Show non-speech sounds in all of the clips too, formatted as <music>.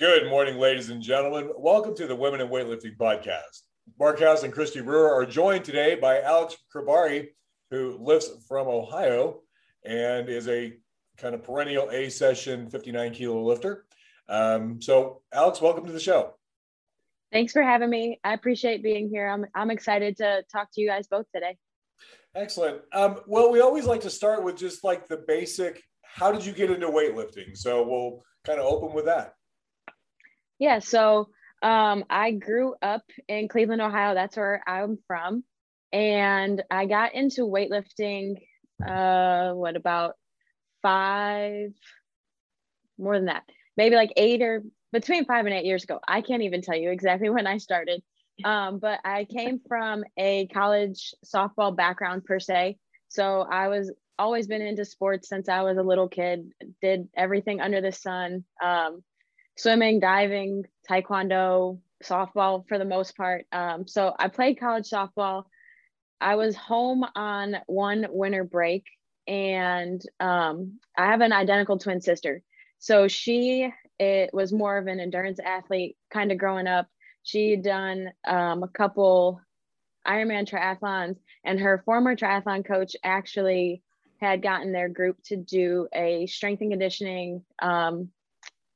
Good morning, ladies and gentlemen. Welcome to the Women in Weightlifting podcast. Mark House and Christy Brewer are joined today by Alex Krabari, who lifts from Ohio and is a kind of perennial A session 59 kilo lifter. Um, so, Alex, welcome to the show. Thanks for having me. I appreciate being here. I'm, I'm excited to talk to you guys both today. Excellent. Um, well, we always like to start with just like the basic how did you get into weightlifting? So, we'll kind of open with that. Yeah, so um, I grew up in Cleveland, Ohio. That's where I'm from. And I got into weightlifting, uh, what about five, more than that, maybe like eight or between five and eight years ago. I can't even tell you exactly <laughs> when I started. Um, but I came from a college softball background per se. So I was always been into sports since I was a little kid, did everything under the sun. Um, swimming, diving, taekwondo, softball for the most part. Um, so I played college softball. I was home on one winter break, and um, I have an identical twin sister. So she it was more of an endurance athlete kind of growing up. She had done um, a couple Ironman triathlons, and her former triathlon coach actually had gotten their group to do a strength and conditioning um,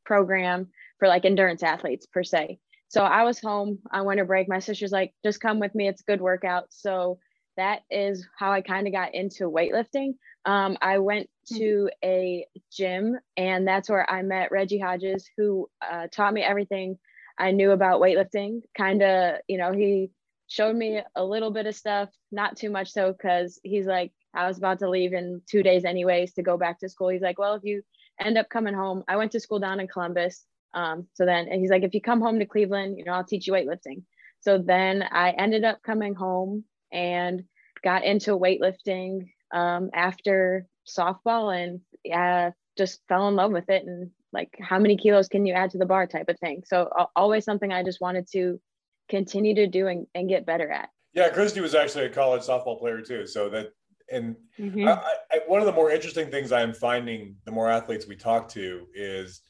program for like endurance athletes per se. So I was home on winter break. My sister's like, just come with me. It's a good workout. So that is how I kind of got into weightlifting. Um, I went hmm. to a gym, and that's where I met Reggie Hodges, who uh, taught me everything I knew about weightlifting. Kind of, you know, he showed me a little bit of stuff, not too much so, because he's like, I was about to leave in two days anyways to go back to school. He's like, well, if you end up coming home, I went to school down in Columbus. Um, so then he's like, if you come home to Cleveland, you know, I'll teach you weightlifting. So then I ended up coming home and got into weightlifting um, after softball and yeah, just fell in love with it. And like, how many kilos can you add to the bar type of thing. So always something I just wanted to continue to do and, and get better at. Yeah, Christy was actually a college softball player too. So that and mm-hmm. I, I, one of the more interesting things I'm finding the more athletes we talk to is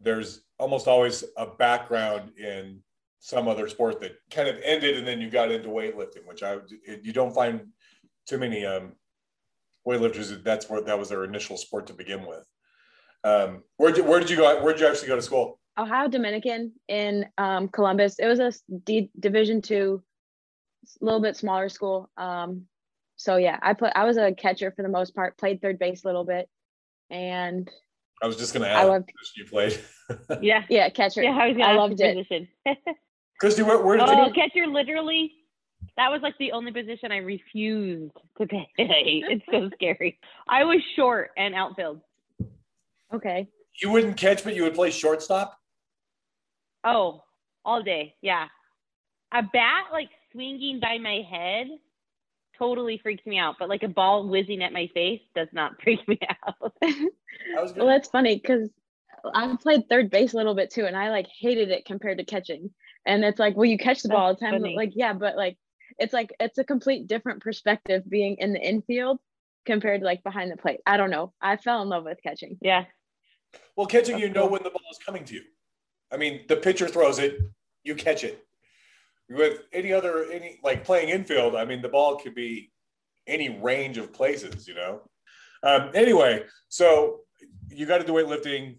there's almost always a background in some other sport that kind of ended and then you got into weightlifting, which I you don't find too many um, weightlifters. That's where that was their initial sport to begin with. Um, where did where did you go? Where did you actually go to school? Ohio Dominican in um, Columbus. It was a D, Division two, a little bit smaller school. Um, so yeah, I put I was a catcher for the most part. Played third base a little bit, and I was just going to ask. I loved you played. <laughs> yeah, yeah, catcher. Yeah, I was I loved it. Position. <laughs> Christy, where, where did oh, you? catcher, literally. That was like the only position I refused to <laughs> play. it's so scary. I was short and outfield. Okay. You wouldn't catch, but you would play shortstop. Oh, all day. Yeah. A bat like swinging by my head totally freaks me out. But like a ball whizzing at my face does not <laughs> freak me out. <laughs> well, that's funny because I played third base a little bit too, and I like hated it compared to catching. And it's like, well, you catch the ball all the time. Like, yeah, but like, it's like it's a complete different perspective being in the infield compared to like behind the plate. I don't know. I fell in love with catching. Yeah. Well, catching, you know when the ball is coming to you. I mean, the pitcher throws it, you catch it with any other any like playing infield i mean the ball could be any range of places you know? Um, anyway so you got to do weightlifting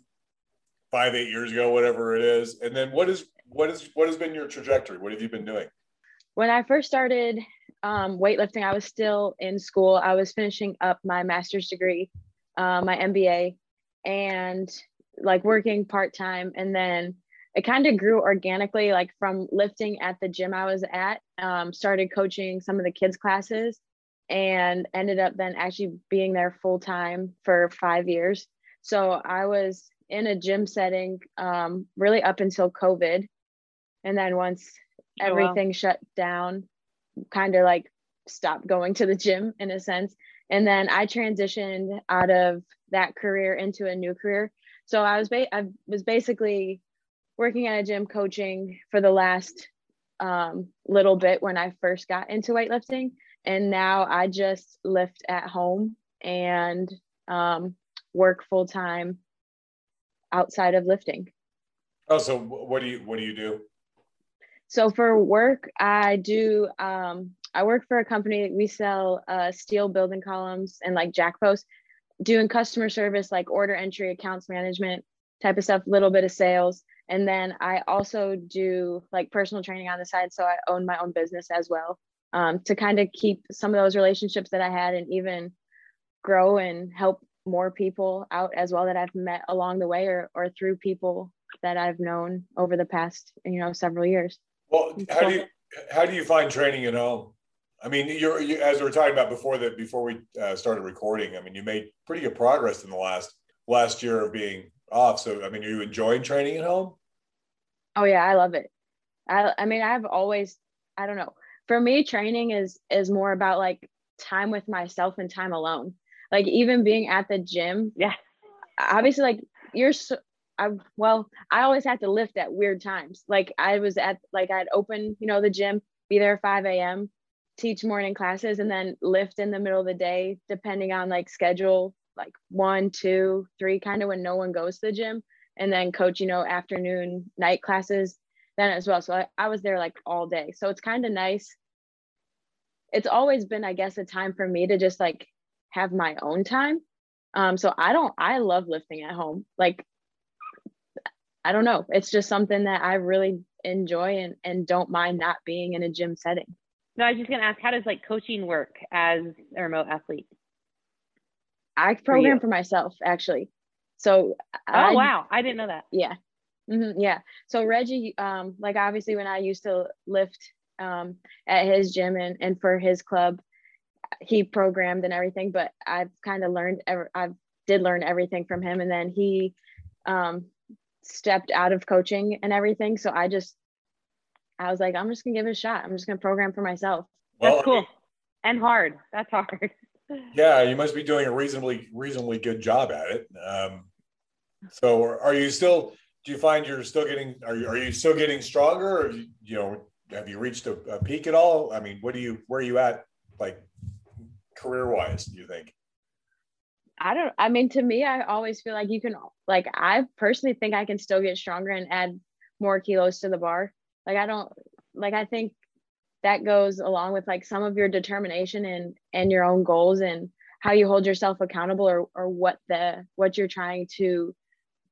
five eight years ago whatever it is. And then what is what is what has been your trajectory? What have you been doing? When i first started um, weightlifting i was still in school. I was finishing up my master's degree uh, my mba and like working part-time. And then it kind of grew organically, like from lifting at the gym I was at, um, started coaching some of the kids' classes, and ended up then actually being there full time for five years. So I was in a gym setting um, really up until COVID. And then once oh, everything wow. shut down, kind of like stopped going to the gym in a sense. And then I transitioned out of that career into a new career. So I was ba- I was basically working at a gym coaching for the last um, little bit when I first got into weightlifting. And now I just lift at home and um, work full time outside of lifting. Oh, so what do you what do you do? So for work, I do. Um, I work for a company. That we sell uh, steel building columns and like jack posts, doing customer service, like order entry, accounts management type of stuff. Little bit of sales, and then I also do like personal training on the side. So I own my own business as well um, to kind of keep some of those relationships that I had and even grow and help more people out as well that I've met along the way or or through people that I've known over the past you know several years. Well, how do you how do you find training at home? I mean, you're you, as we were talking about before that before we uh, started recording. I mean, you made pretty good progress in the last last year of being off. So, I mean, are you enjoying training at home? Oh yeah, I love it. I I mean, I've always I don't know. For me, training is is more about like time with myself and time alone. Like even being at the gym. Yeah. Obviously, like you're so, I well, I always had to lift at weird times. Like I was at like I'd open, you know, the gym, be there 5 a.m., teach morning classes, and then lift in the middle of the day, depending on like schedule, like one, two, three, kind of when no one goes to the gym, and then coach, you know, afternoon, night classes then as well. So I, I was there like all day. So it's kind of nice. It's always been, I guess, a time for me to just like have my own time. Um, so I don't, I love lifting at home. Like I don't know. It's just something that I really enjoy and, and don't mind not being in a gym setting. No, I was just gonna ask, how does like coaching work as a remote athlete? I program for, for myself actually. So Oh I, wow, I didn't know that. Yeah. Mm-hmm, yeah. So Reggie, um, like obviously when I used to lift um at his gym and, and for his club, he programmed and everything, but I've kind of learned I did learn everything from him. And then he um stepped out of coaching and everything. So I just, I was like, I'm just gonna give it a shot. I'm just gonna program for myself. Well, That's cool and hard. That's hard. <laughs> yeah, you must be doing a reasonably reasonably good job at it. Um, so, are you still? Do you find you're still getting? Are you are you still getting stronger? Or you, know, have you reached a, a peak at all? I mean, what do you? Where are you at? Like career wise, do you think? I don't, I mean, to me, I always feel like you can, like, I personally think I can still get stronger and add more kilos to the bar. Like, I don't, like, I think that goes along with like some of your determination and, and your own goals and how you hold yourself accountable or, or what the, what you're trying to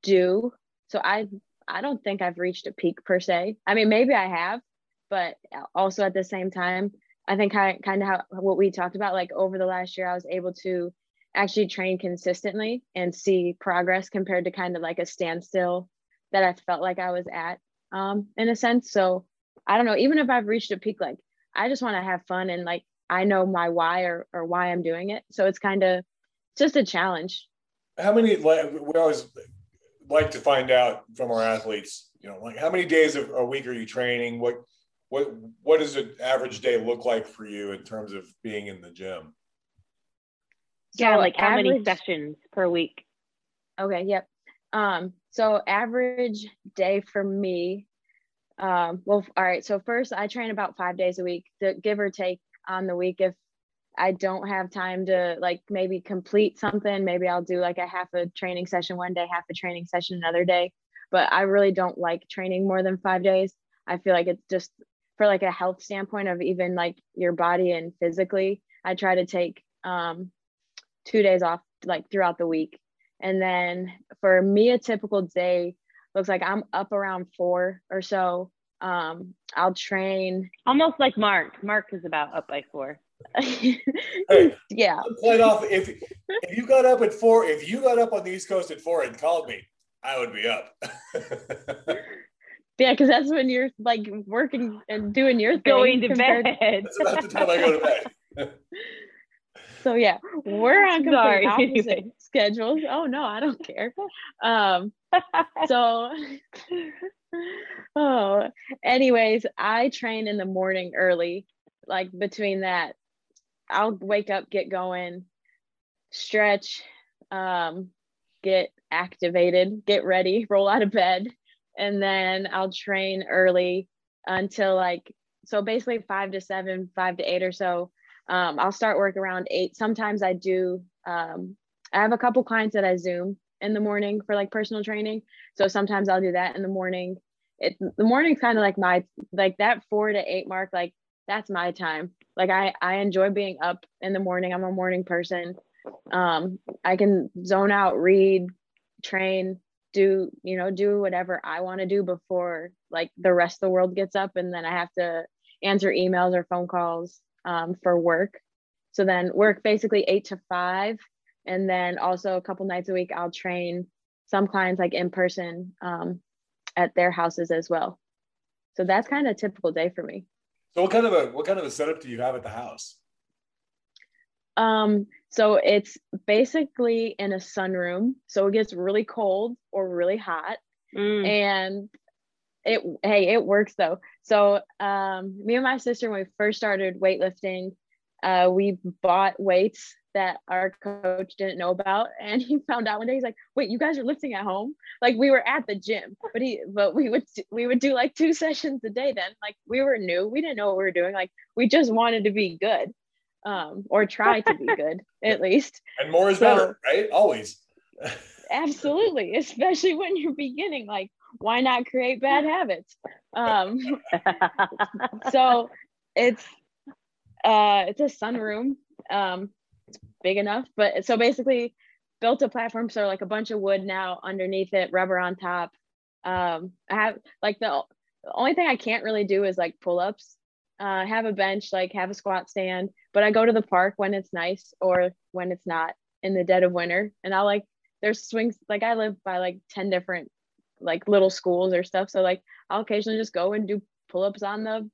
do. So I, I don't think I've reached a peak per se. I mean, maybe I have, but also at the same time, I think I kind of how what we talked about, like over the last year, I was able to actually train consistently and see progress compared to kind of like a standstill that I felt like I was at um, in a sense. So I don't know, even if I've reached a peak, like I just want to have fun and like I know my why or, or why I'm doing it. So it's kind of just a challenge. How many, like, we always like to find out from our athletes, you know, like how many days of a week are you training? What, what, what does an average day look like for you in terms of being in the gym? Yeah, so like how average, many sessions per week? Okay, yep. Um, so average day for me, um, well, all right. So first, I train about five days a week, give or take on the week. If I don't have time to like maybe complete something, maybe I'll do like a half a training session one day, half a training session another day. But I really don't like training more than five days. I feel like it's just for like a health standpoint of even like your body and physically. I try to take um, two days off like throughout the week. And then for me, a typical day looks like I'm up around four or so. Um, I'll train almost like Mark. Mark is about up by four. <laughs> hey, yeah. Quite off. If if you got up at four, if you got up on the East Coast at four and called me, I would be up. <laughs> yeah, because that's when you're like working and doing your thing. Going to bed. That's about the time I go to bed. <laughs> So yeah, we're on complete opposite schedules. Oh no, I don't care. Um, so <laughs> oh, anyways, I train in the morning early. Like between that, I'll wake up, get going, stretch, um, get activated, get ready, <laughs> roll out of bed, and then I'll train early until like so basically five to seven, five to eight or so um, I'll start work around eight. Sometimes I do, um, I have a couple clients that I Zoom in the morning for like personal training. So sometimes I'll do that in the morning. It the morning's kind of like my like that four to eight mark, like that's my time. Like I I enjoy being up in the morning. I'm a morning person. Um, I can zone out, read, train, do you know do whatever I want to do before like the rest of the world gets up, and then I have to answer emails or phone calls um, for work. So then work basically eight to five, and then also a couple nights a week I'll train some clients like in person um, at their houses as well. So that's kind of a typical day for me. So what kind of a what kind of a setup do you have at the house? Um, so it's basically in a sunroom. So it gets really cold or really hot. Mm. And it hey, it works though. So um me and my sister when we first started weightlifting, uh, we bought weights that our coach didn't know about <laughs> and he found out one day he's like wait you guys are lifting at home? Like we were at the gym but he but we would we would do like two <laughs> sessions a day then. Like we were new. We didn't know what we were doing. Like we just wanted to be good um or try to be good <laughs> at least. And more is so, better right? Always. Absolutely especially when you're beginning. Like why not create bad habits? Um so it's uh it's a sunroom um big enough. But so basically built a platform. So like a bunch of wood now underneath it, rubber on top. Um, I have like the, the only thing I can't really do is like pull ups. Uh, have a bench, like have a squat stand, but I go to the park when it's nice or when it's not in the dead of winter. And I'll like, there's swings, like I live by like 10 different like little schools or stuff. So like I'll occasionally just go and do pull ups on the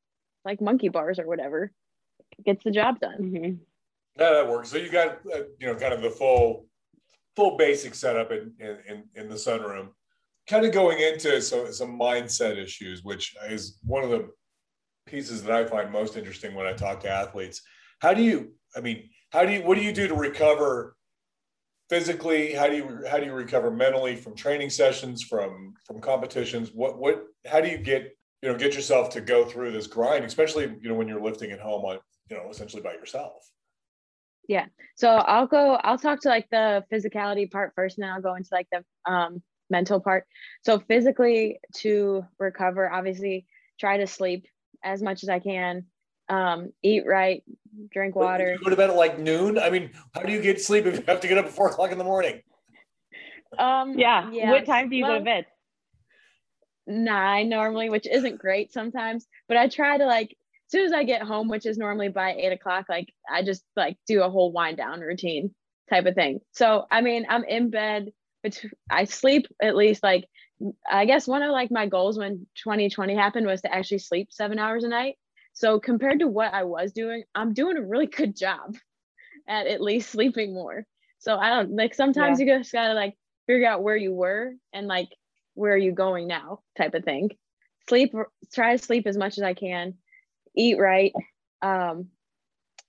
like monkey bars or whatever. Gets the job done. Mm-hmm. Yeah, that works. So you got uh, you know kind of the full full basic setup in in in the sunroom. Kind of going into some some mindset issues, which is one of the pieces that I find most interesting when I talk to athletes. How do you? I mean, how do you? What do you do to recover physically? How do you how do you recover mentally from training sessions, from from competitions? What what? How do you get you know get yourself to go through this grind, especially you know when you're lifting at home on you know essentially by yourself? Yeah. So I'll go, I'll talk to like the physicality part first, and then I'll go into like the um, mental part. So physically to recover, obviously try to sleep as much as I can, um, eat right, drink water. You go to bed at like noon. I mean, how do you get sleep if you have to get up at four o'clock in the morning? Um, yeah. yeah. What time do you well, go to bed? Nine normally, which isn't great sometimes, but I try to like soon as I get home, which is normally by eight o'clock, like I just like do a whole wind down routine type of thing. So I mean, I'm in bed, but I sleep at least like I guess one of like my goals when 2020 happened was to actually sleep seven hours a night. So compared to what I was doing, I'm doing a really good job at at least sleeping more. So I don't like sometimes yeah. you just gotta like figure out where you were and like where are you going now type of thing. Sleep, try to sleep as much as I can eat right, um,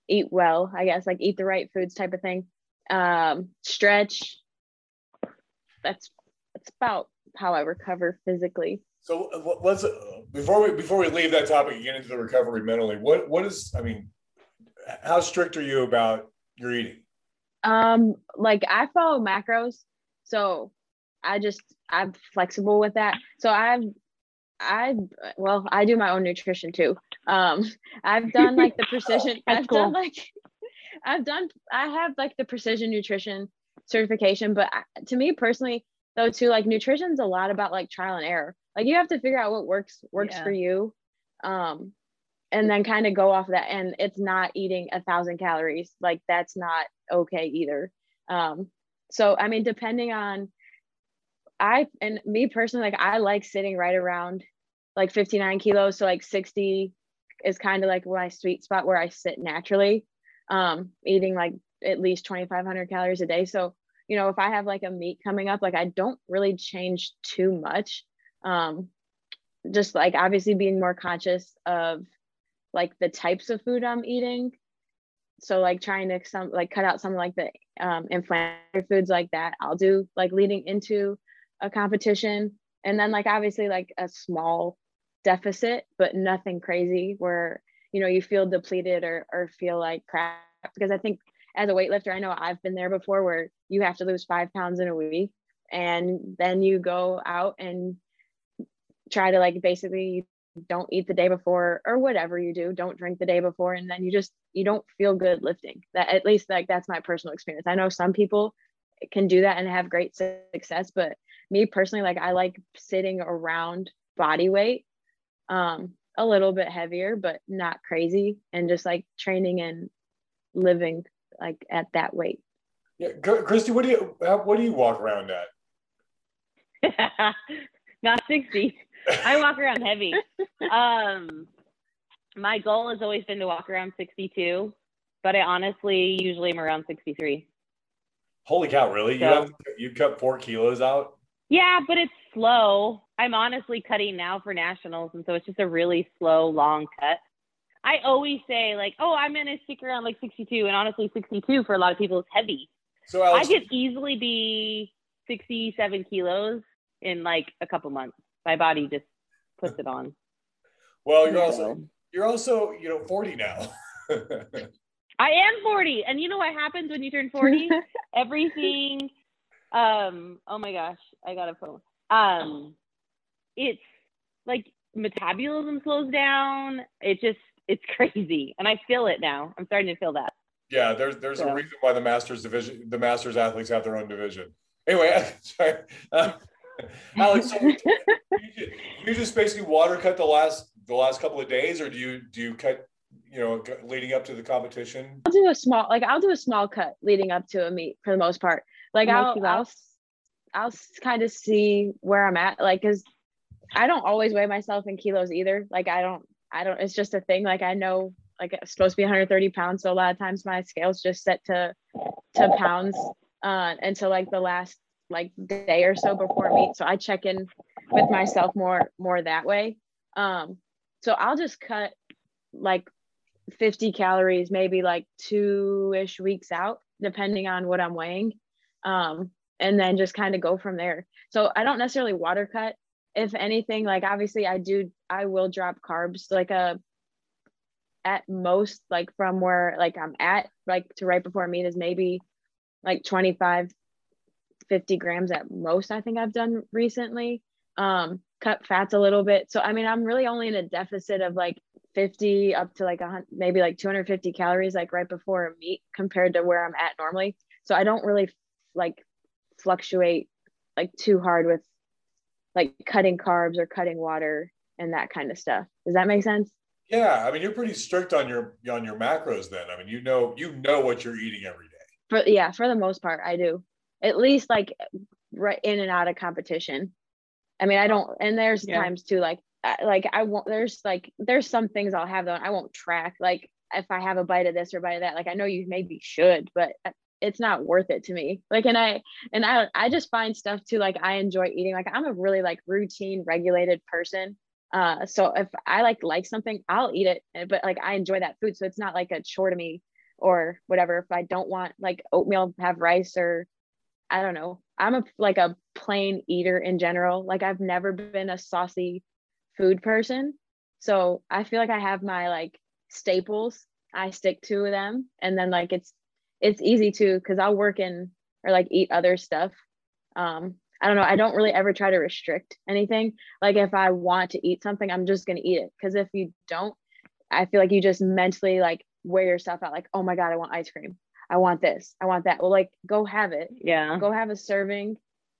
eat well, I guess, like eat the right foods type of thing. Um, stretch. That's that's about how I recover physically. So uh, let's uh, before we before we leave that topic and get into the recovery mentally. What what is I mean, how strict are you about your eating? Um, like I follow macros, so I just I'm flexible with that. So I've I well, I do my own nutrition too. Um, I've done like the <laughs> precision. I've cool. done like <laughs> I've done. I have like the precision nutrition certification, but to me personally, though, too, like nutrition's a lot about like trial and error. Like you have to figure out what works works yeah. for you, um, and then kind of go off of that. And it's not eating a thousand calories. Like that's not okay either. Um, so I mean, depending on I and me personally, like I like sitting right around like 59 kilos. So like 60 is kind of like my sweet spot where I sit naturally, um, eating like at least 2,500 calories a day. So, you know, if I have like a meet coming up, like I don't really change too much. Um, just like obviously being more conscious of like the types of food I'm eating. So like trying to some like cut out some like the um, inflammatory foods like that. I'll do like leading into a competition, and then like obviously like a small deficit, but nothing crazy where, you know, you feel depleted or, or feel like crap. Because I think as a weightlifter, I know I've been there before where you have to lose five pounds in a week and then you go out and try to like basically don't eat the day before or whatever you do don't drink the day before and then you just you don't feel good lifting that at least like that's my personal experience i know some people can do that and have great success but me personally like i like sitting around body weight um a little bit heavier but not crazy and just like training and living like at that weight yeah christy what do you what do you walk around at <laughs> not 60 I walk around heavy. Um, my goal has always been to walk around 62, but I honestly usually am around 63. Holy cow! Really? So, you have you cut four kilos out? Yeah, but it's slow. I'm honestly cutting now for nationals, and so it's just a really slow, long cut. I always say like, oh, I'm gonna stick around like 62, and honestly, 62 for a lot of people is heavy. So Alex, I could easily be 67 kilos in like a couple months my body just puts it on. Well, you're also you're also you know 40 now. <laughs> I am 40, and you know what happens when you turn 40? <laughs> Everything. Um. Oh my gosh, I got a phone. Um, it's like metabolism slows down. It just it's <laughs> crazy, and I feel it now. I'm starting to feel that. Yeah, there's there's so. a reason why the masters division, the masters athletes have their own division. Anyway, <laughs> sorry. Uh, <laughs> Alex, so you, you just basically water cut the last the last couple of days, or do you do you cut you know leading up to the competition? I'll do a small like I'll do a small cut leading up to a meet for the most part. Like I'll I'll I'll kind of see where I'm at, like because I don't always weigh myself in kilos either. Like I don't I don't. It's just a thing. Like I know like it's supposed to be 130 pounds, so a lot of times my scale's just set to to pounds uh, until like the last like day or so before meet. So I check in with myself more more that way. Um, so I'll just cut like 50 calories, maybe like two-ish weeks out, depending on what I'm weighing. Um, and then just kind of go from there. So I don't necessarily water cut. If anything, like obviously I do, I will drop carbs like a uh, at most like from where like I'm at like to right before a meet is maybe like 25 50 grams at most, I think I've done recently. Um, cut fats a little bit. So, I mean, I'm really only in a deficit of like 50 up to like a maybe like 250 calories, like right before a meet compared to where I'm at normally. So, I don't really like fluctuate like too hard with like cutting carbs or cutting water and that kind of stuff. Does that make sense? Yeah, I mean, you're pretty strict on your on your macros. Then, I mean, you know, you know what you're eating every day. For yeah, for the most part, I do at least like right in and out of competition. I mean, I don't, and there's yeah. times too, like, like I won't, there's like, there's some things I'll have though, I won't track. Like if I have a bite of this or bite of that, like I know you maybe should, but it's not worth it to me. Like, and I, and I, I just find stuff too, like I enjoy eating. Like I'm a really like routine regulated person. Uh, so if I like like something, I'll eat it, but like I enjoy that food. So it's not like a chore to me or whatever. If I don't want like oatmeal, have rice or I don't know. I'm a like a plain eater in general. Like I've never been a saucy food person. So I feel like I have my like staples. I stick to them and then like it's it's easy to cuz I'll work in or like eat other stuff. Um I don't know, I don't really ever try to restrict anything. Like if I want to eat something, I'm just going to eat it cuz if you don't, I feel like you just mentally like wear yourself out like, "Oh my god, I want ice cream." I want this, I want that. Well, like go have it. Yeah. Go have a serving,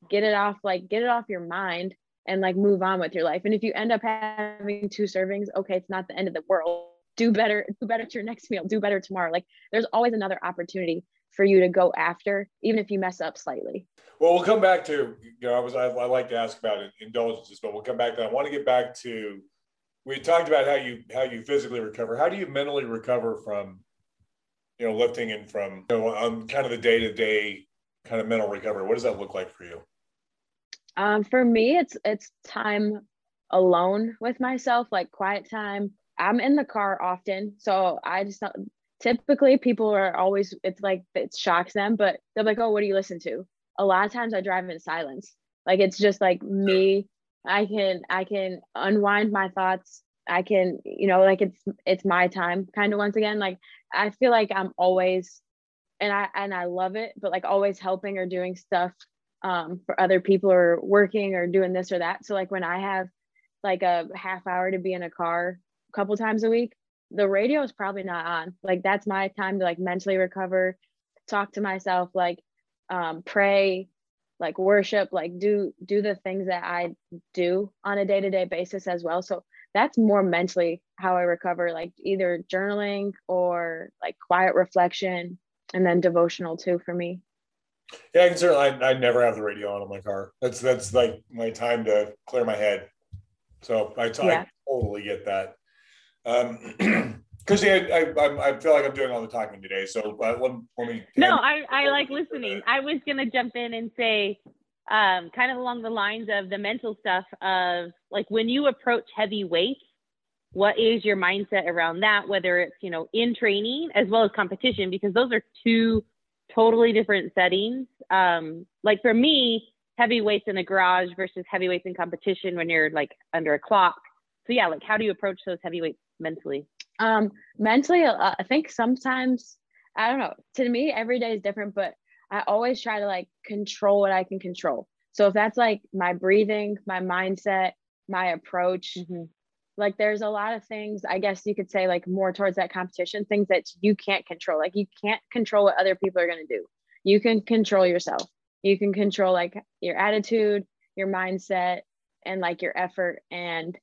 get it off, like get it off your mind and like move on with your life. And if you end up having two servings, okay, it's not the end of the world. Do better, do better to your next meal, do better tomorrow. Like there's always another opportunity for you to go after, even if you mess up slightly. Well, we'll come back to, you know, I was, I, I like to ask about indulgences, but we'll come back to, that. I want to get back to, we talked about how you, how you physically recover. How do you mentally recover from you know, lifting and from you know, on kind of the day to day kind of mental recovery? What does that look like for you? Um, for me, it's it's time alone with myself, like quiet time. I'm in the car often, so I just typically people are always it's like it shocks them, but they're like, "Oh, what do you listen to?" A lot of times I drive in silence. Like it's just like me. I can I can unwind my thoughts I can, you know, like it's it's my time kind of once again. Like I feel like I'm always and I and I love it, but like always helping or doing stuff um, for other people or working or doing this or that. So like when I have like a half hour to be in a car a couple times a week, the radio is probably not on. Like that's my time to like mentally recover, talk to myself, like um, pray, like worship, like do do the things that I do on a day to day basis as well. So that's more mentally how I recover, like either journaling or like quiet reflection, and then devotional too for me. Yeah, I can certainly. I, I never have the radio on in my car. That's that's like my time to clear my head. So I, t- yeah. I totally get that. Um, <clears throat> I, I, I, feel like I'm doing all the talking today. So uh, let, let me. No, I, I like listening. I was gonna jump in and say, um, kind of along the lines of the mental stuff of like when you approach heavy weights, what is your mindset around that? Whether it's you know in training as well as competition, because those are two totally different settings. Um, like for me, heavy weights in the garage versus heavy weights in competition when you're like under a clock. So yeah, like how do you approach those heavy weights mentally? Um, mentally, uh, I think sometimes I don't know. To me, every day is different, but I always try to like control what I can control. So if that's like my breathing, my mindset, my approach, mm-hmm. like there's a lot of things I guess you could say like more towards that competition, things that you can't control. Like you can't control what other people are going to do. You can control yourself. You can control like your attitude, your mindset, and like your effort and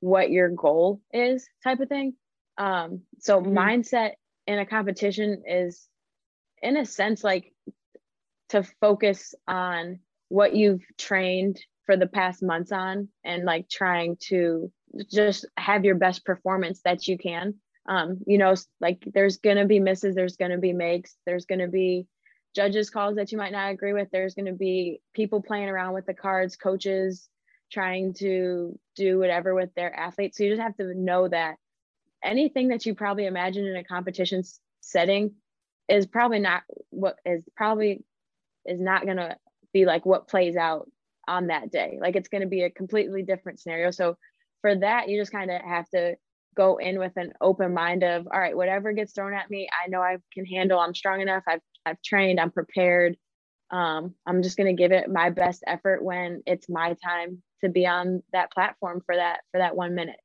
what your goal is type of thing. Um, so mm-hmm. mindset in a competition is in a sense like to focus on what you've trained for the past months on and like trying to just have your best performance that you can um you know like there's gonna be misses there's gonna be makes there's gonna be judges calls that you might not agree with there's gonna be people playing around with the cards coaches trying to do whatever with their athletes. So you just have to know that anything that you probably imagine in a competition setting is probably not what is probably is not going to be like what plays out on that day. Like it's going to be a completely different scenario. So for that you just kind of have to go in with an open mind of all right whatever gets thrown at me i know i can handle. I'm strong enough. I've i've trained. I'm prepared. Um, i'm just going to give it my best effort when it's my time to be on that platform for that for that one minute.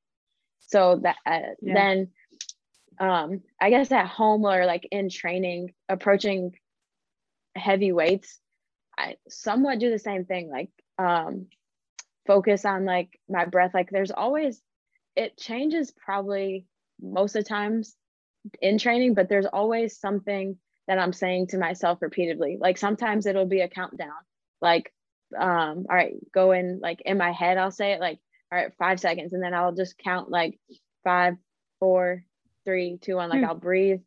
So that uh, yeah. then um i guess at home or like in training approaching heavy weights i somewhat do the same thing like um focus on like my breath. Like there's always it changes probably most of the times in training but there's always something that i'm saying to myself repeatedly. Like sometimes it'll be a countdown. Like um all right go in like in my head i'll say it like all right five seconds and then i'll just count like five four three, two, one. Like hmm. I'll breathe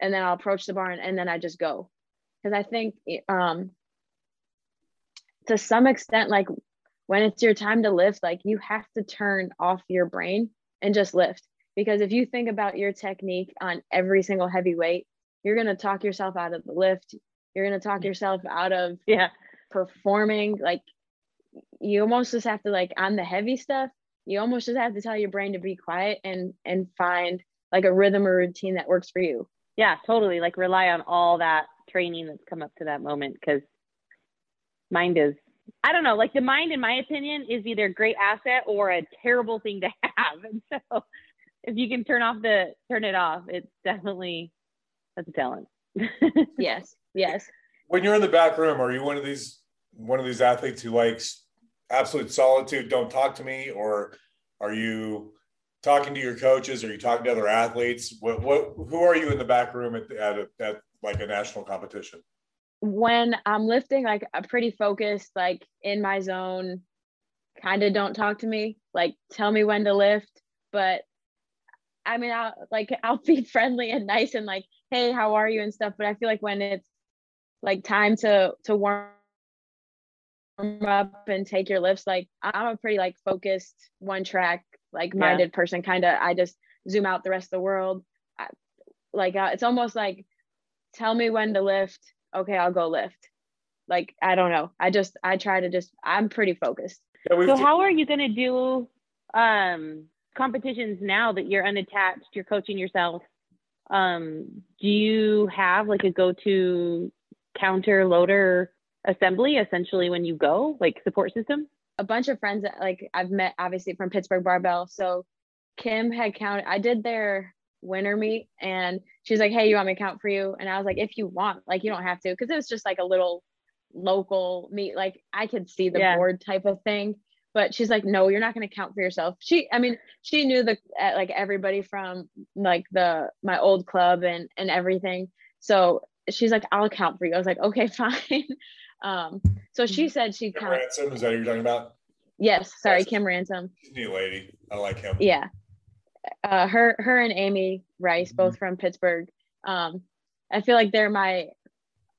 and then I'll approach the barn and then I just go. Because I think um, to some extent, like when it's your time to lift, like you have to turn off your brain and just lift. Because if you think about your technique on every single heavy weight, you're going to talk yourself out of the lift. You're going to talk yourself out of yeah performing. Like you almost just have to like on the heavy stuff, you almost just have to tell your brain to be quiet and and find like a rhythm or routine that works for you. Yeah, totally. Like rely on all that training that's come up to that moment because mind is I don't know, like the mind in my opinion is either a great asset or a terrible thing to <laughs> have. And so if you can turn off the turn it off, it's definitely that's a talent. <laughs> yes. Yes. When you're in the back room, are you one of these one of these athletes who likes absolute solitude, don't talk to me, or are you talking to your coaches? Are you talking to other athletes? What, what, who are you in the back room at, at, a, at like a national competition? When I'm lifting, like I'm pretty focused, like in my zone, kind of don't talk to me, like tell me when to lift. But I mean, I'll like, <laughs> I'll be friendly and nice and like, Hey, how are you and stuff. But I feel like when it's like time to, to warm up and take your lifts, like I'm a pretty like focused one track like minded yeah. person kind of i just zoom out the rest of the world. I, like uh, it's almost like tell me when to lift okay i'll go lift. Like i don't know. I just i try to just i'm pretty focused. Yeah, so how are you going to do um competitions now that you're unattached you're coaching yourself? Um do you have like a go-to counter loader assembly essentially when you go, like support system? A bunch of friends that like I've met obviously from Pittsburgh Barbell. So Kim had counted, I did their winter meet and she's like, Hey, you want me to count for you? And I was like, if you want, like you don't have to, because it was just like a little local meet. Like I could see the yeah. board type of thing. But she's like, no, you're not going to count for yourself. She, I mean, she knew the uh, like everybody from like the my old club and and everything. So she's like, I'll count for you. I was like, okay, <laughs> fine. Um, so she mm-hmm. said she Kim Ransom, is that you're talking about? Yes, sorry, Kim Ransom. New lady. I like him. Yeah. Uh, her her and Amy Rice, mm-hmm. both from Pittsburgh. Um, I feel like they're my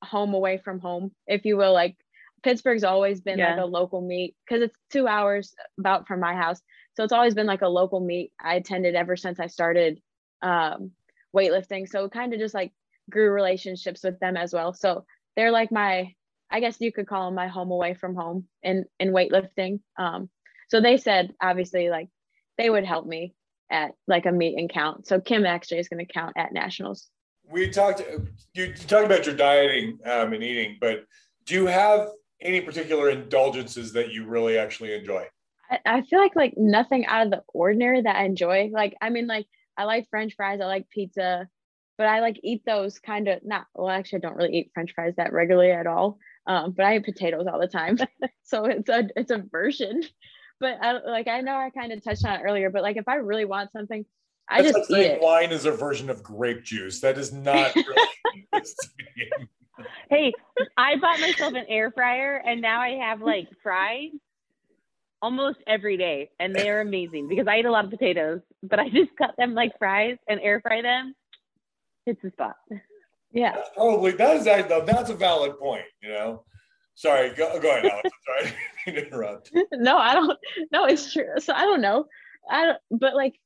home away from home, if you will. Like Pittsburgh's always been yeah. like a local meet because it's two hours about from my house. So it's always been like a local meet I attended ever since I started um, weightlifting. So kind of just like grew relationships with them as well. So they're like my, I guess you could call them my home away from home in in weightlifting. Um, so they said obviously like they would help me at like a meet and count. So Kim actually is going to count at nationals. We talked you talked about your dieting um, and eating, but do you have any particular indulgences that you really actually enjoy? I, I feel like like nothing out of the ordinary that I enjoy. Like I mean, like I like French fries, I like pizza, but I like eat those kind of not. Well, actually, I don't really eat French fries that regularly at all. Um, but I eat potatoes all the time, <laughs> so it's a it's a version. But I like I know I kind of touched on it earlier, but like if I really want something, I That's just like eat it. Wine is a version of grape juice. That is not. <laughs> Really hey, I bought myself an air fryer and now I have like fries almost every day and they are amazing because I eat a lot of potatoes, but I just cut them like fries and air fry them. It's the spot. <laughs> Yeah. That's probably that is though. that's a valid point, you know. Sorry, go, go ahead, Alex. Sorry <laughs> to interrupt. <laughs> No, I don't no, it's true. So I don't know. I don't but like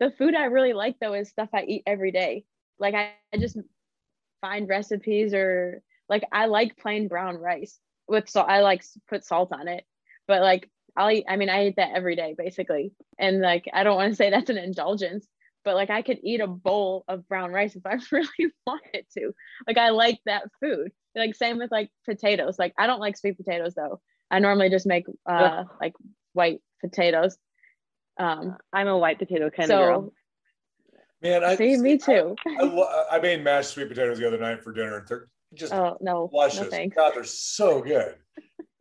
the food I really like though is stuff I eat every day. Like I, I just find recipes or like I like plain brown rice with salt. I like put salt on it, but like I'll eat. I mean, I eat that every day basically, and like I don't want to say that's an indulgence, but like I could eat a bowl of brown rice if I <laughs> really wanted to. Like I like that food. Like same with like potatoes. Like I don't like sweet potatoes though. I normally just make uh like white potatoes. Um, I'm a white potato kind so, of girl. Man, I see me too. I, I, I, made mashed sweet potatoes the other night for dinner. and They're just oh no, luscious. No God, they're so good.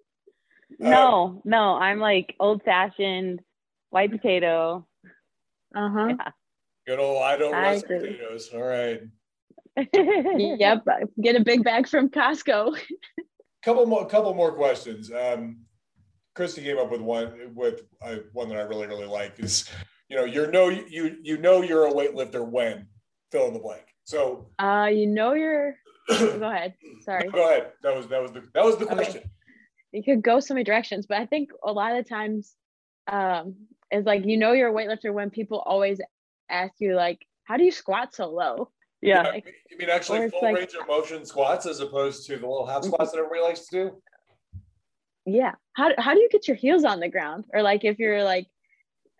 <laughs> no, uh, no, I'm like old fashioned white potato. Uh huh. Yeah. Good old I don't I potatoes. All right. yep, <laughs> get a big bag from Costco. couple more, couple more questions. Um, Christy came up with one with uh, one that I really really like is you know you know you you know you're a weightlifter when fill in the blank so uh you know you're <clears throat> go ahead sorry no, go ahead that was that was the that was the question okay. you could go so many directions but i think a lot of times um is like you know you're a weightlifter when people always ask you like how do you squat so low yeah, <laughs> like, you mean actually full like, range of motion squats as opposed to the little half squats that everybody likes to do yeah how, how do you get your heels on the ground or like if you're like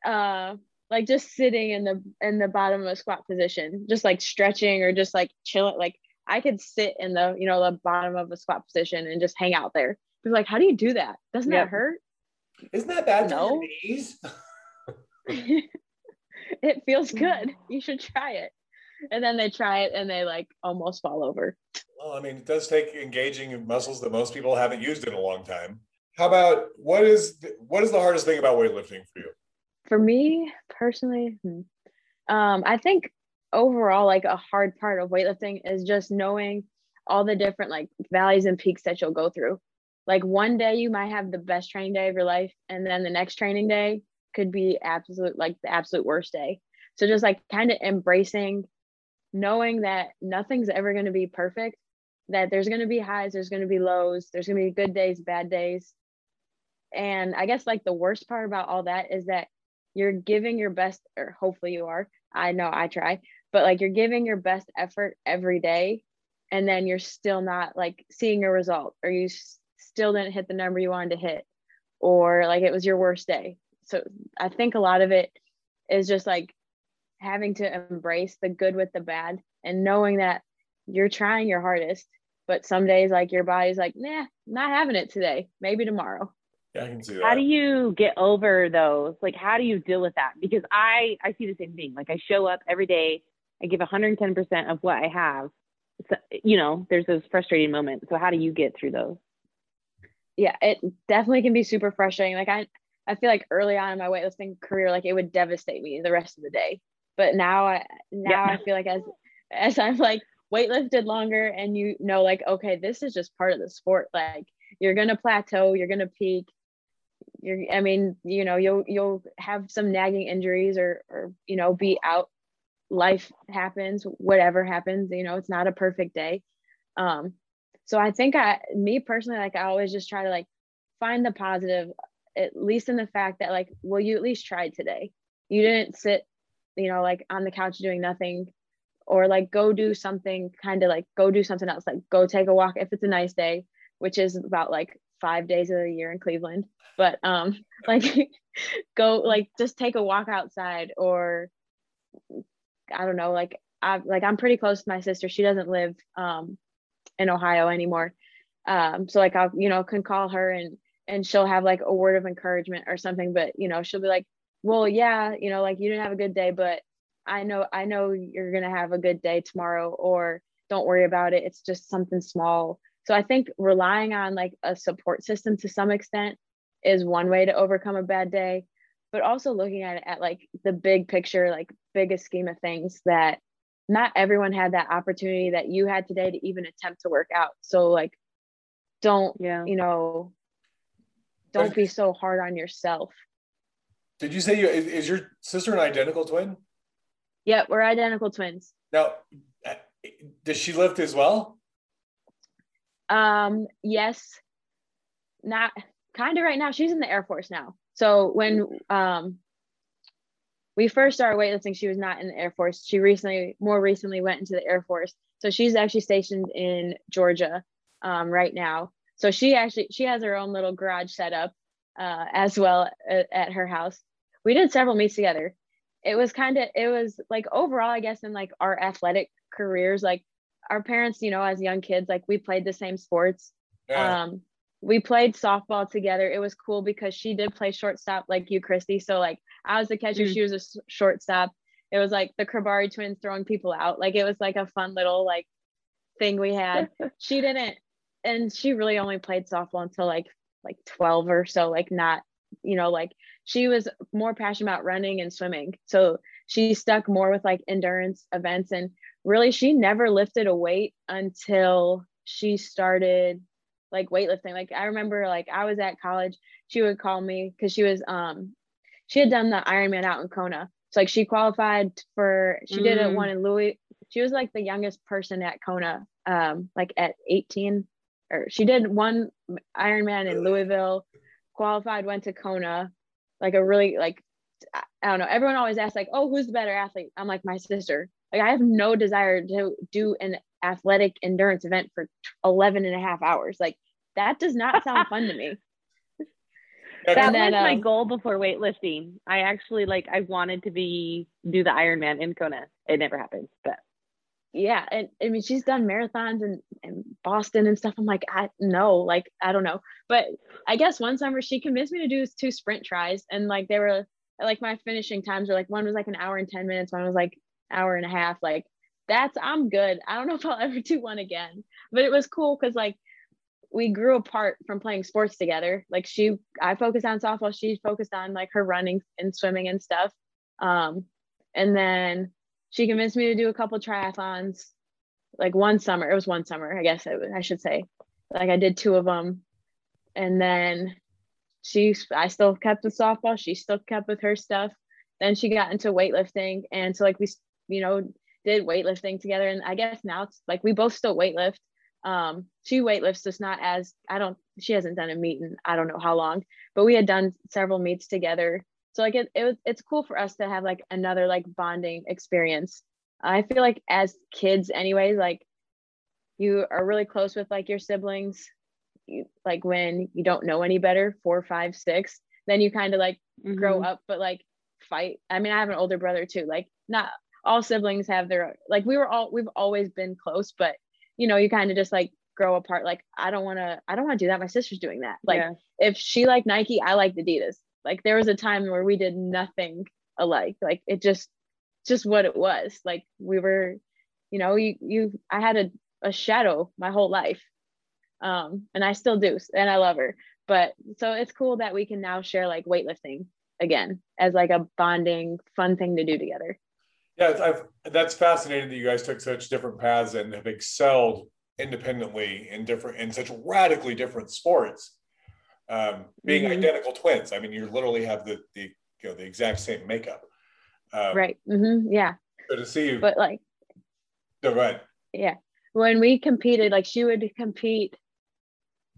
uh like just sitting in the in the bottom of a squat position, just like stretching or just like chilling. Like I could sit in the you know the bottom of a squat position and just hang out there. It's like, how do you do that? Doesn't yep. that hurt? Isn't that bad no. for your knees? <laughs> <laughs> <laughs> it feels good. You should try it. And then they try it and they like almost fall over. Well, I mean, it does take engaging muscles that most people haven't used in a long time. How about what is the, what is the hardest thing about weightlifting for you? for me personally, hmm, um, I think overall, like a hard part of weightlifting is just knowing all the different like valleys and peaks that you'll go through. Like one day you might have the best training day of your life, and then the next training day could be absolute like the absolute worst day. So just like kind of embracing knowing that nothing's ever going to be perfect, that there's going to be highs, there's going to be lows, there's going to be good days, bad days. And I guess like the worst part about all that is that you're giving your best or hopefully you are i know i try but like you're giving your best effort every day and then you're still not like seeing a result or you still didn't hit the number you wanted to hit or like it was your worst day so i think a lot of it is just like having to embrace the good with the bad and knowing that you're trying your hardest but some days like your body's like nah not having it today. Maybe tomorrow. Yeah i can see that. how do you get over those? Like how do you deal with that? Because i i see the same thing. Like i show up every day i give 110% of what i have. So, you know there's those frustrating moments. So how do you get through those? Yeah it definitely can be super frustrating. Like i i feel like early on in my weightlifting career like it would devastate me the rest of the day. But now i now yeah. i feel like as as i'm like weightlifted longer and you know like okay this is just part of the sport. Like you're gonna plateau you're gonna peak. You're i mean you know you'll you'll have some nagging injuries or or you know be out. Life happens whatever happens you know it's not a perfect day. Um so i think i me personally like i always just try to like find the positive at least in the fact that like well you at least tried today. You didn't sit you know like on the couch doing nothing or like go do something kind of like go do something else like go take a walk if it's a nice day which is about like five days of the year in cleveland. But um <laughs> like go like just take a walk outside or i don't know like i like i'm pretty close to my sister. She doesn't live um in ohio anymore. Um so like i'll you know can call her and and she'll have like a word of encouragement or something but you know she'll be like well yeah you know like you didn't have a good day but I know I know you're going to have a good day tomorrow or don't worry about it. It's just something small. So I think relying on like a support system to some extent is one way to overcome a bad day, but also looking at it at like the big picture, like biggest scheme of things that not everyone had that opportunity that you had today to even attempt to work out. So like don't, yeah. you know, don't be so hard on yourself. Did you say you is, your sister an identical twin? Yeah, we're identical twins. Now, uh, does she lift as well? Um, yes. Not kind of right now. She's in the Air Force now. So when um we first started weightlifting, she was not in the Air Force. She recently, more recently, went into the Air Force. So she's actually stationed in Georgia um, right now. So she actually she has her own little garage set up uh, as well at, at her house. We did several meets together. It was kind of it was like overall i guess in like our athletic careers like our parents you know as young kids like we played the same sports. Yeah. um we played softball together. It was cool because she did play shortstop like you christy. So like i was the catcher mm-hmm. she was a shortstop. It was like the Krabari twins throwing people out. Like it was like a fun little like thing we had. <laughs> She didn't and she really only played softball until like like 12 or so like not you know like she was more passionate about running and swimming. So she stuck more with like endurance events and really she never lifted a weight until she started like weightlifting. Like i remember like i was at college she would call me because she was um she had done the ironman out in kona. So like she qualified for she mm. did it one in louis she was like the youngest person at kona um like at 18 or she did one ironman in louisville qualified, went to Kona, like a really like I don't know. Everyone always asks like, "Oh, who's the better athlete?" I'm like my sister. Like I have no desire to do an athletic endurance event for 11 and a half hours. Like that does not sound fun to me. <laughs> that then, was um, my goal before weightlifting. I actually like I wanted to be do the Ironman in Kona. It never happened, but yeah and i mean she's done marathons and, and boston and stuff. I'm like i no like i don't know. But i guess one summer she convinced me to do two sprint tries and like they were like my finishing times were like one was like an hour and 10 minutes one was like hour and a half. Like that's i'm good. I don't know if i'll ever do one again. But it was cool because like we grew apart from playing sports together. Like she i focused on softball she focused on like her running and swimming and stuff. Um and then she convinced me to do a couple triathlons like one summer. It was one summer i guess I, I should say. Like i did two of them. And then she i still kept with softball. She still kept with her stuff. Then she got into weightlifting. And so like we you know did weightlifting together. And i guess now it's like we both still weightlift. Um she weightlifts just not as i don't she hasn't done a meet in i don't know how long but we had done several meets together so like it, it was it's cool for us to have like another like bonding experience i feel like as kids anyways like you are really close with like your siblings you, like when you don't know any better four five six then you kind of like mm-hmm. grow up but like fight i mean i have an older brother too like not all siblings have their like we were all we've always been close but you know you kind of just like grow apart. Like I don't want to, I don't want to do that. My sister's doing that. Like yeah. if she liked Nike, I liked Adidas. Like there was a time where we did nothing alike. Like it just, just what it was. Like we were, you know, you, you, I had a, a shadow my whole life. Um, and I still do, and I love her. But so it's cool that we can now share like weightlifting again as like a bonding, fun thing to do together. Yeah, I've, that's fascinating that you guys took such different paths and have excelled independently in different in such radically different sports. Um, being mm-hmm. identical twins, I mean, you literally have the the you know the exact same makeup. Um, right. Mm-hmm. Yeah. So to see you, but like, no, right. Yeah, when we competed, like she would compete.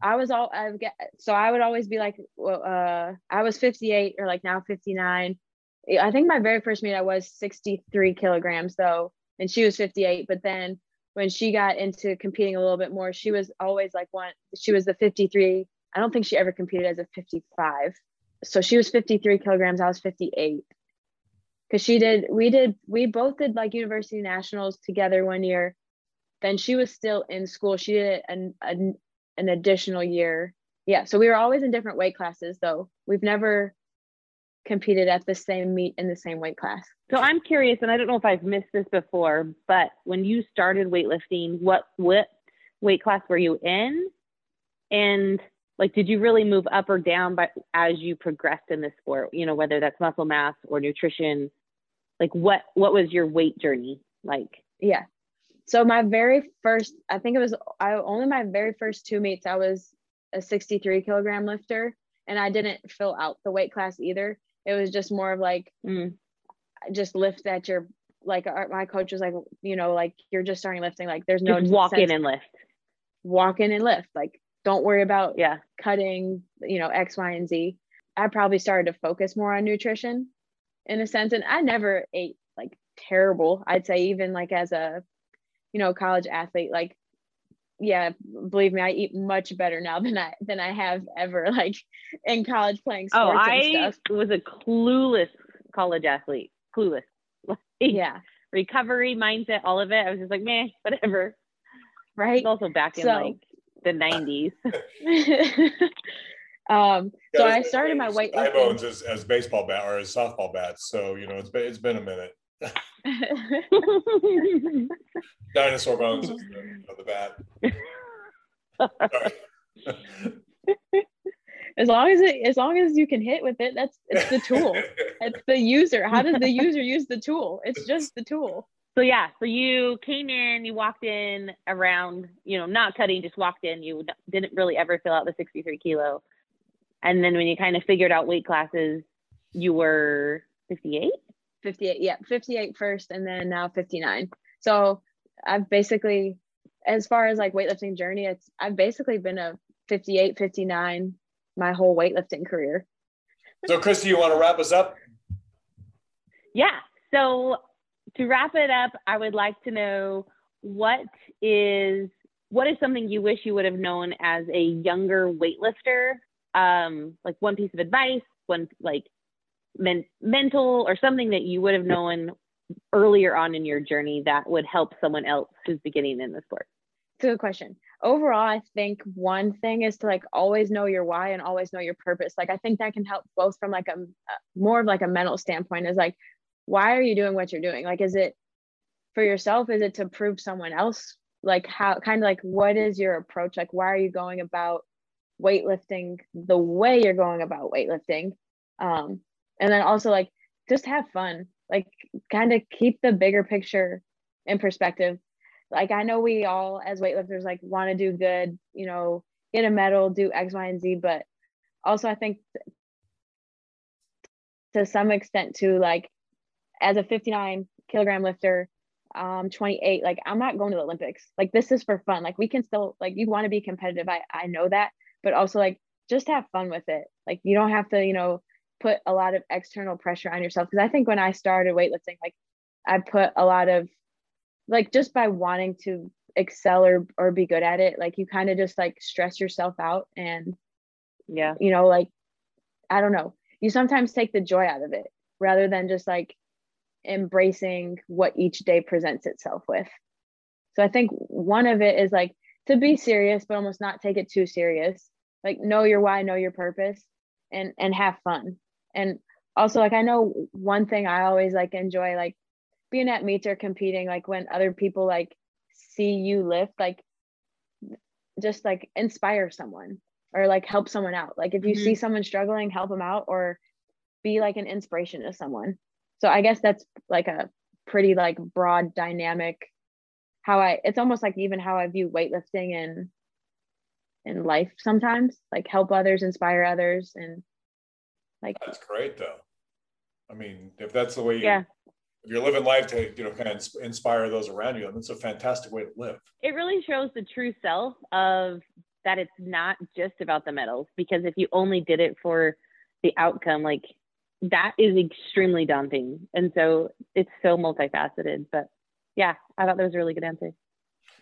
I was all I get so I would always be like, well, uh, I was 58 or like now 59 I think my very first meet I was 63 kilograms though, and she was 58. But then when she got into competing a little bit more, she was always like one. She was the 53. I don't think she ever competed as a 55. So she was 53 kilograms. I was 58. Cause she did, we did, we both did like university nationals together one year. Then she was still in school. She did an, an, an additional year. Yeah. So we were always in different weight classes though. We've never competed at the same meet in the same weight class. So I'm curious, and I don't know if I've missed this before, but when you started weightlifting, what what weight class were you in? And like did you really move up or down by as you progressed in the sport, you know, whether that's muscle mass or nutrition? Like what what was your weight journey like? Yeah. So my very first, I think it was I only my very first two meets, I was a 63 kilogram lifter and I didn't fill out the weight class either. It was just more of like, mm, just lift at your like our, my coach was like, you know, like you're just starting lifting. Like there's no just walk in and lift. Walk in and lift. Like don't worry about yeah cutting, you know, X, Y, and Z. I probably started to focus more on nutrition in a sense. And I never ate like terrible. I'd say even like as a, you know, college athlete, like yeah, believe me, I eat much better now than I than I have ever <laughs> like in college playing oh, sports. Oh, I was a clueless college athlete. Clueless. <laughs> Like, yeah. Recovery mindset, all of it. I was just like, man, whatever. Right. It's also back in so, like the nineties. <laughs> um yeah, so I started my weight thigh bones as, as baseball bat or as softball bats. So you know it's been it's been a minute. <laughs> Dinosaur bones is the, the bat. <laughs> as long as it as long as you can hit with it, that's it's the tool. it's the user. How does the user use the tool? It's just the tool. So yeah, so you came in, you walked in around, you know, not cutting, just walked in. You didn't really ever fill out the 63 kilo. And then when you kind of figured out weight classes, you were 58? 58 yeah 58 first and then now 59 so i've basically as far as like weightlifting journey it's i've basically been a 58 59 my whole weightlifting career so christy you want to wrap us up yeah so to wrap it up i would like to know what is what is something you wish you would have known as a younger weightlifter um like one piece of advice one like men- mental or something that you would have known earlier on in your journey that would help someone else who's beginning in the sport? It's a good question. Overall, I think one thing is to like always know your why and always know your purpose. Like I think that can help both from like a, a more of like a mental standpoint is like why are you doing what you're doing? Like is it for yourself? Is it to prove someone else? Like how kind of like what is your approach? Like why are you going about weightlifting the way you're going about weightlifting? Um, and then also like just have fun like kind of keep the bigger picture in perspective like i know we all as weightlifters like want to do good you know get a medal do x y and z but also i think to some extent too like as a 59 kilogram lifter um 28 like i'm not going to the olympics. Like this is for fun. Like we can still like you want to be competitive. I i know that. But also like just have fun with it. Like you don't have to you know put a lot of external pressure on yourself. Because I think when I started weightlifting, like I put a lot of like just by wanting to excel or or be good at it, like you kind of just like stress yourself out and yeah, you know, like I don't know, you sometimes take the joy out of it rather than just like embracing what each day presents itself with. So I think one of it is like to be serious, but almost not take it too serious. Like know your why, know your purpose, and and have fun. And also, like I know one thing I always like enjoy, like being at meets or competing. Like when other people like see you lift, like just like inspire someone or like help someone out. Like if you mm-hmm. see someone struggling, help them out or be like an inspiration to someone. So I guess that's like a pretty like broad dynamic how I it's almost like even how I view weightlifting and in life sometimes, like help others, inspire others and like That's great though. I mean, if that's the way you yeah. if you're living life to, you know, kind of inspire those around you, that's a fantastic way to live. It really shows the true self of that it's not just about the medals because if you only did it for the outcome, like that is extremely daunting. And so it's so multifaceted. But yeah, I thought that was a really good answer.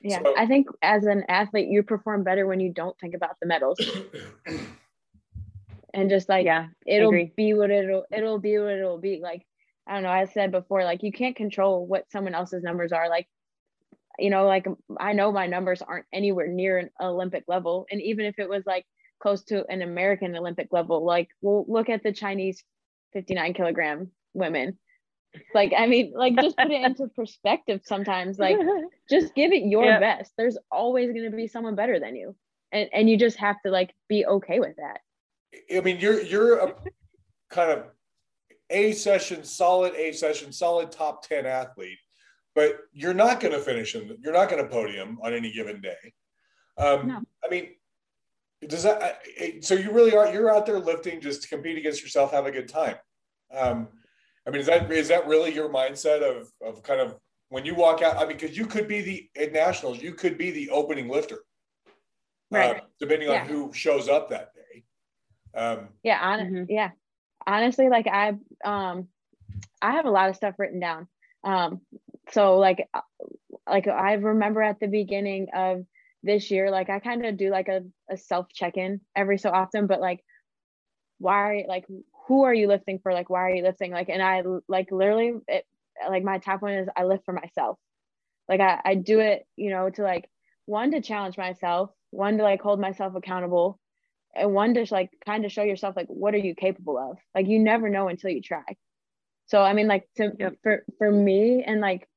Yeah, so, I think as an athlete, you perform better when you don't think about the medals. <coughs> and just like yeah, it'll be what it'll it'll be what it'll be. Like I don't know, I said before, like you can't control what someone else's numbers are. Like you know, like I know my numbers aren't anywhere near an Olympic level. And even if it was like close to an American Olympic level, like we'll look at the Chinese 59 kilogram women. Like, I mean, like just put it into <laughs> perspective sometimes. Like, <laughs> just give it your yep. best. There's always going to be someone better than you. And, and you just have to like be okay with that. I mean, you're you're a kind of a session, solid A session, solid top 10 athlete but you're not going to finish in, you're not going to podium on any given day. Um, no. I mean, does that, so you really are, you're out there lifting just to compete against yourself, have a good time. Um, I mean, is that, is that really your mindset of, of kind of when you walk out? I mean, cause you could be the at nationals, you could be the opening lifter, uh, right. Uh, depending yeah. on who shows up that day. Um, yeah. On, mm-hmm. Yeah. Honestly, like I, um, I have a lot of stuff written down. Um, so like uh, like i remember at the beginning of this year like i kind of do like a, a self check-in every so often but like why like who are you lifting for? Like why are you lifting? Like and i like literally it, like my top one is i lift for myself. Like I, I do it you know to like one to challenge myself one to like hold myself accountable and one to like kind of show yourself like what are you capable of? Like you never know until you try. So i mean like to yep. for for me and like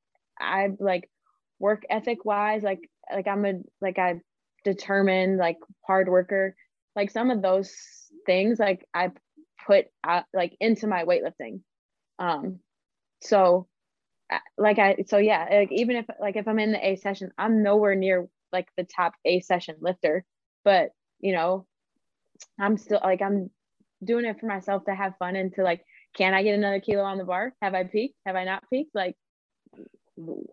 I like work ethic wise, like like I'm a like I determined like hard worker. Like some of those things like I put out like into my weightlifting. Um so like I so yeah, like even if like if I'm in the A session, I'm nowhere near like the top A session lifter, but you know, I'm still like I'm doing it for myself to have fun and to like can I get another kilo on the bar? Have I peaked? Have I not peaked? Like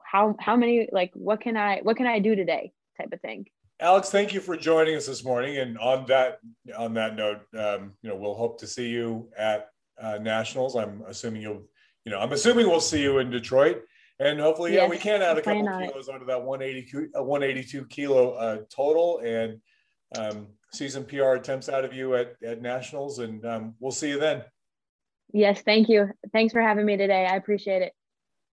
how how many like what can i what can i do today type of thing? Alex thank you for joining us this morning. And on that on that note um, you know we'll hope to see you at uh, nationals. I'm assuming you'll you know i'm assuming we'll see you in detroit. And hopefully yes, yeah we can add a couple kilos it. onto that 180 uh, 182 kilo uh, total. And um, see some pr attempts out of you at, at nationals. And um, we'll see you then. Yes thank you. Thanks for having me today. I appreciate it